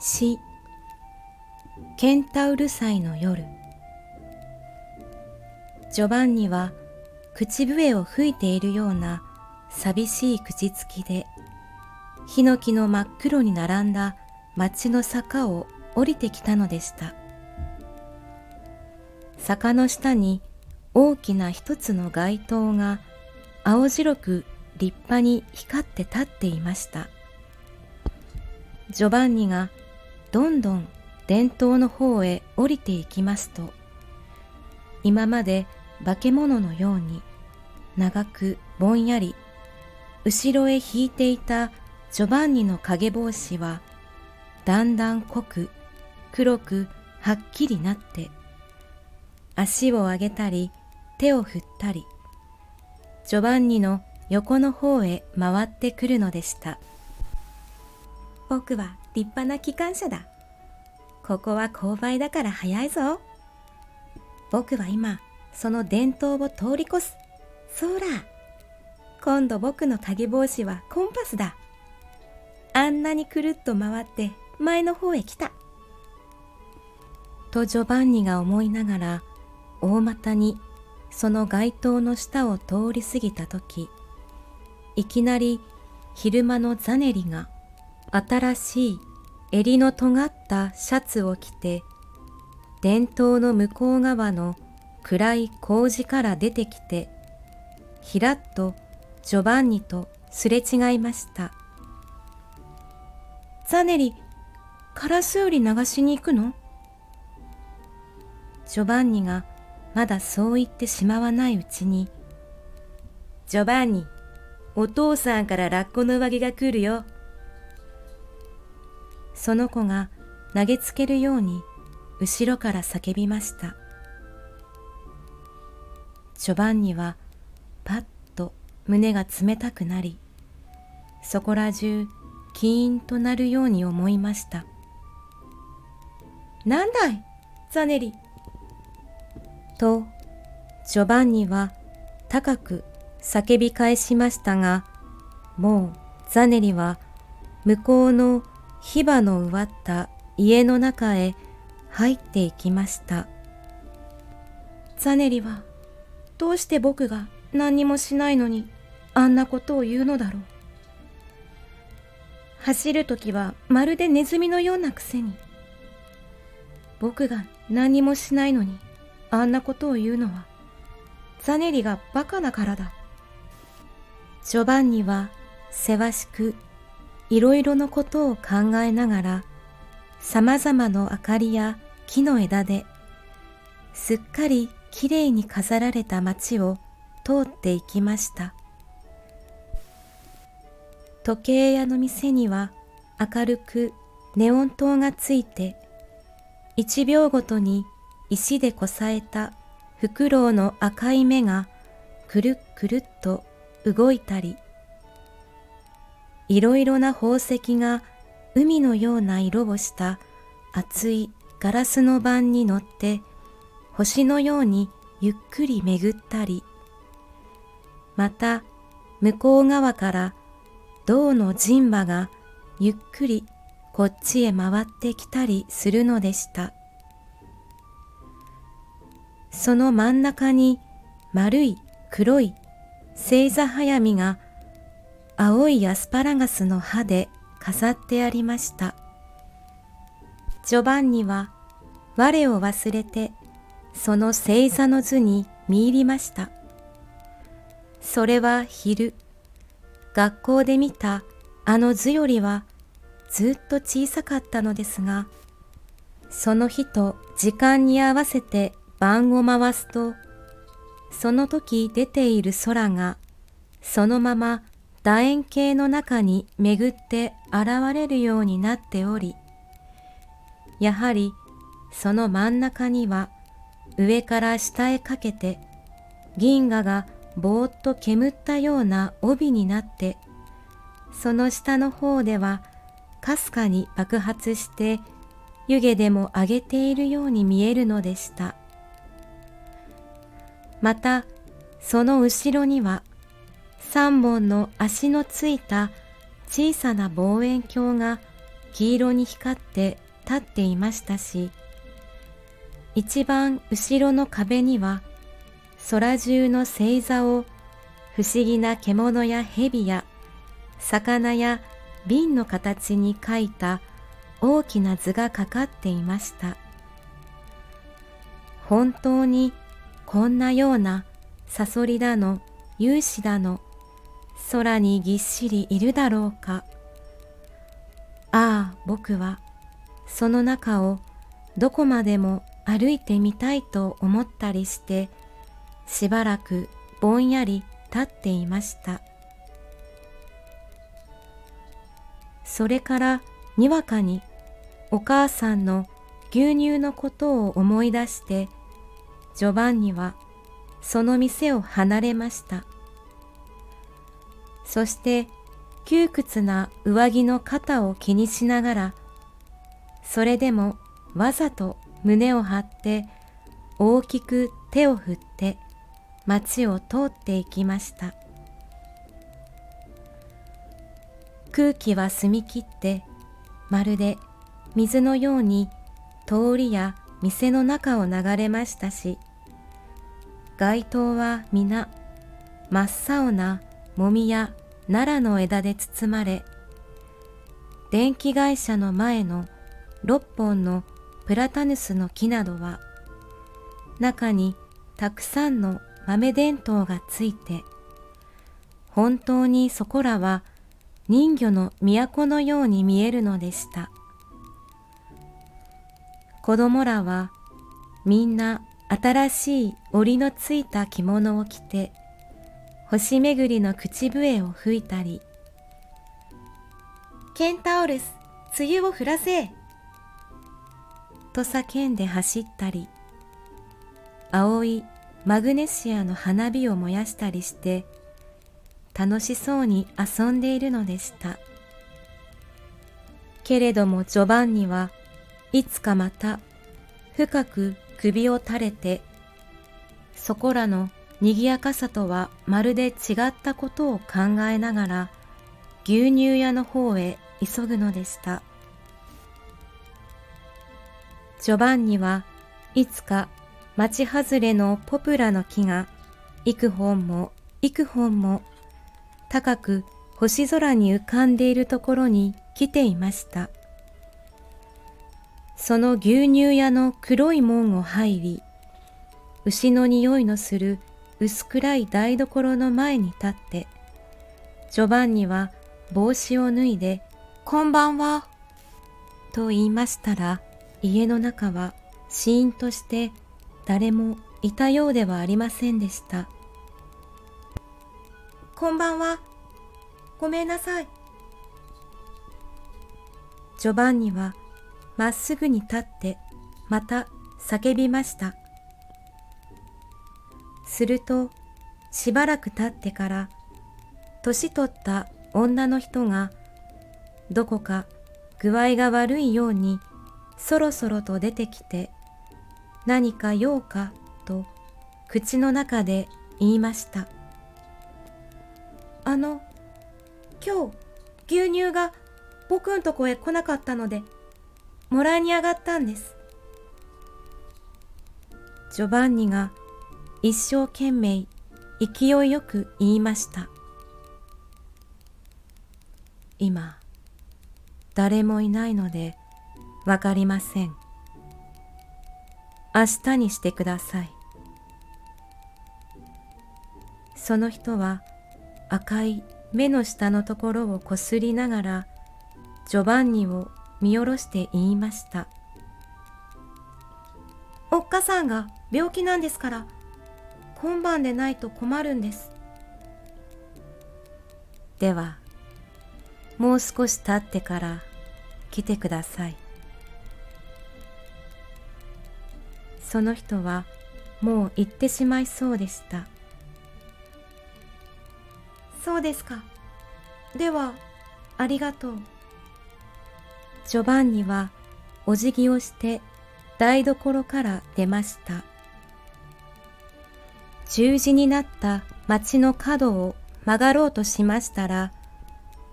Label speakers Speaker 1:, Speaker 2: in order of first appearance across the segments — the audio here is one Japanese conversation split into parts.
Speaker 1: 詩ケンタウル祭の夜。ジョバンニは口笛を吹いているような寂しい口つきでヒノキの真っ黒に並んだ町の坂を降りてきたのでした。坂の下に大きな一つの街灯が青白く立派に光って立っていました。ジョバンニがどんどん伝統の方へ降りていきますと今まで化け物のように長くぼんやり後ろへ引いていたジョバンニの影帽子はだんだん濃く黒くはっきりなって足を上げたり手を振ったりジョバンニの横の方へ回ってくるのでした。僕は立派な機関車だ。ここは勾配だから早いぞ。僕は今その伝統を通り越す。そうだ。今度僕の影帽子はコンパスだ。あんなにくるっと回って前の方へ来た。とジョバンニが思いながら大股にその街灯の下を通り過ぎた時いきなり昼間のザネリが新しい襟の尖ったシャツを着て伝統の向こう側の暗い麹から出てきてひらっとジョバンニとすれ違いました。ザネリカラスウリ流しに行くの？ジョバンニがまだそう言ってしまわないうちに、ジョバンニ、お父さんからラッコの上着が来るよ。その子が投げつけるように後ろから叫びました。ジョバンニはパッと胸が冷たくなり、そこら中キーンとなるように思いました。なんだいザネリとジョバンニは高く叫び返しましたが、もうザネリは向こうの火花の植わった家の中へ入っていきました。ザネリはどうして僕が何にもしないのにあんなことを言うのだろう。走るときはまるでネズミのようなくせに。僕が何もしないのにあんなことを言うのは、ザネリがバカだからだ。ジョバンニはせわしくいろいろのことを考えながら、様々の明かりや木の枝ですっかりきれいに飾られた街を通っていきました。時計屋の店には明るくネオン灯がついて、一秒ごとに石でこさえたフクロウの赤い目がくるっくるっと動いたり、いろいろな宝石が海のような色をした厚いガラスの盤に乗って星のようにゆっくり巡ったり、また向こう側から銅の神馬がゆっくりこっちへ回ってきたりするのでした。その真ん中に丸い黒い星座早見が青いアスパラガスの葉で飾ってありました。ジョバンニは我を忘れてその星座の図に見入りました。それは昼、学校で見たあの図よりはずっと小さかったのですが、その日と時間に合わせて盤を回すと、その時出ている空が、そのまま楕円形の中に巡って現れるようになっており、やはりその真ん中には上から下へかけて銀河がぼーっと煙ったような帯になって、その下の方ではかすかに爆発して湯気でも上げているように見えるのでした。またその後ろには三本の足のついた小さな望遠鏡が黄色に光って立っていましたし、一番後ろの壁には空中の星座を不思議な獣や蛇や魚や瓶の形に描いた大きな図がかかっていました。本当にこんなようなサソリだの勇士だの空にぎっしりいるだろうか。ああ、僕はその中をどこまでも歩いてみたいと思ったりしてしばらくぼんやり立っていましたそれからにわかにお母さんの牛乳のことを思い出してジョバンニはその店を離れました。そして窮屈な上着の肩を気にしながらそれでもわざと胸を張って大きく手を振って町を通っていきました。空気は澄み切ってまるで水のように通りや店の中を流れましたし街灯は皆真っ青なもみや奈良の枝で包まれ電気会社の前の6本のプラタヌスの木などは中にたくさんの豆電灯がついて本当にそこらは人魚の都のように見えるのでした。子供らはみんな新しい織のついた着物を着て星めぐりの口笛を吹いたりケンタウルス梅雨を降らせと叫んで走ったり青いマグネシアの花火を燃やしたりして楽しそうに遊んでいるのでした。けれどもジョバンニはいつかまた深く首を垂れてそこらの賑やかさとはまるで違ったことを考えながら牛乳屋の方へ急ぐのでした。ジョバンニはいつか町外れのポプラの木が幾本も幾本も高く星空に浮かんでいるところに来ていました。その牛乳屋の黒い門を入り、牛の匂いのする薄暗い台所の前に立って、ジョバンニは帽子を脱いで、こんばんは、と言いましたら、家の中はシーンとして誰もいたようではありませんでした。こんばんは。ごめんなさい。ジョバンニはまっすぐに立ってまた叫びました。するとしばらく経ってから年取った女の人がどこか具合が悪いようにそろそろと出てきて何か用かと口の中で言いましたあの今日牛乳が僕んとこへ来なかったのでもらいに上がったんですジョバンニが一生懸命勢いよく言いました今誰もいないのでわかりません。明日にしてください。その人は赤い目の下のところをこすりながらジョバンニを見下ろして言いました。おっかさんが病気なんですから今晩でないと困るんです。ではもう少し経ってから来てください。その人はもう行ってしまいそうでした。そうですか。では、ありがとう。ジョバンニはお辞儀をして台所から出ました。十字になった町の角を曲がろうとしましたら、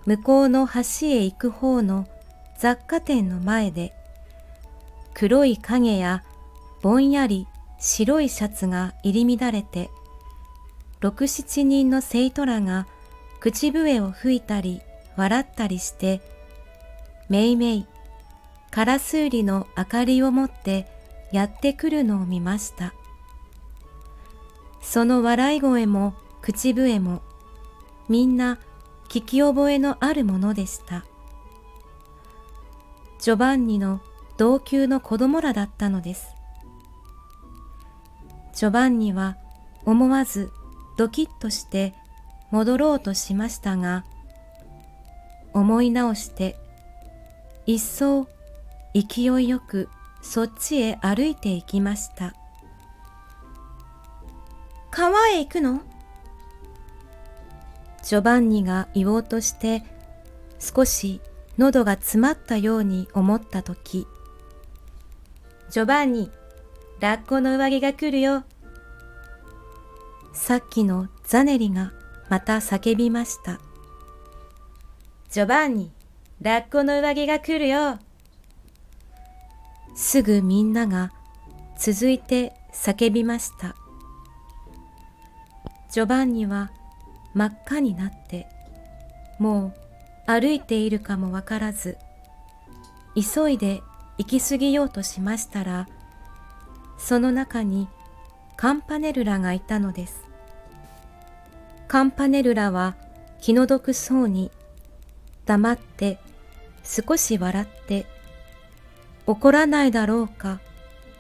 Speaker 1: 向こうの橋へ行く方の雑貨店の前で、黒い影やぼんやり白いシャツが入り乱れて、六七人の生徒らが口笛を吹いたり笑ったりして、めいめい、カラスウリの明かりを持ってやってくるのを見ました。その笑い声も口笛もみんな聞き覚えのあるものでした。ジョバンニの同級の子供らだったのです。ジョバンニは思わずドキッとして戻ろうとしましたが、思い直して一層勢いよくそっちへ歩いて行きました。川へ行くの？ジョバンニが言おうとして少し喉が詰まったように思ったとき、ジョバンニ、ラッコの上着が来るよ。さっきのザネリがまた叫びました。ジョバンニ、ラッコの上着が来るよ。すぐみんなが続いて叫びました。ジョバンニは真っ赤になってもう歩いているかもわからず急いで行き過ぎようとしましたらその中にカンパネルラがいたのですカンパネルラは気の毒そうに黙って少し笑って怒らないだろうか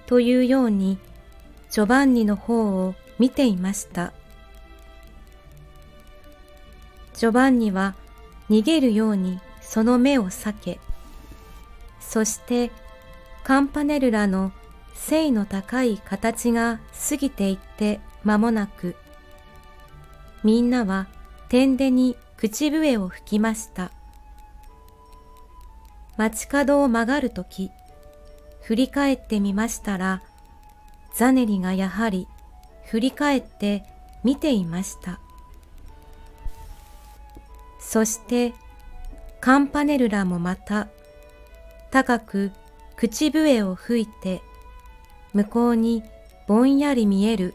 Speaker 1: というようにジョバンニの方を見ていました。ジョバンニは逃げるようにその目を避け、そしてカンパネルラの背の高い形が過ぎていって間もなく、みんなは天でに口笛を吹きました。街角を曲がるとき、振り返ってみましたら、ザネリがやはり振り返って見ていました。そしてカンパネルラもまた高く口笛を吹いて向こうにぼんやり見える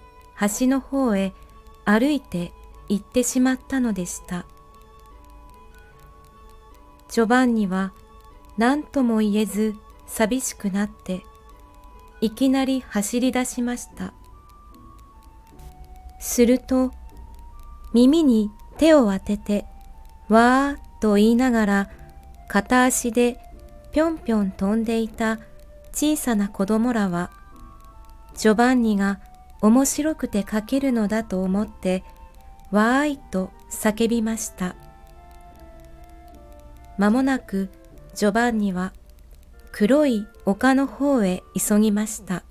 Speaker 1: 橋の方へ歩いて行ってしまったのでした。ジョバンニは何とも言えず寂しくなっていきなり走り出しました。すると耳に手を当ててわーっと言いながら片足でぴょんぴょん飛んでいた小さな子供らはジョバンニが面白くて書けるのだと思ってわーいと叫びました。まもなくジョバンニは黒い丘の方へ急ぎました。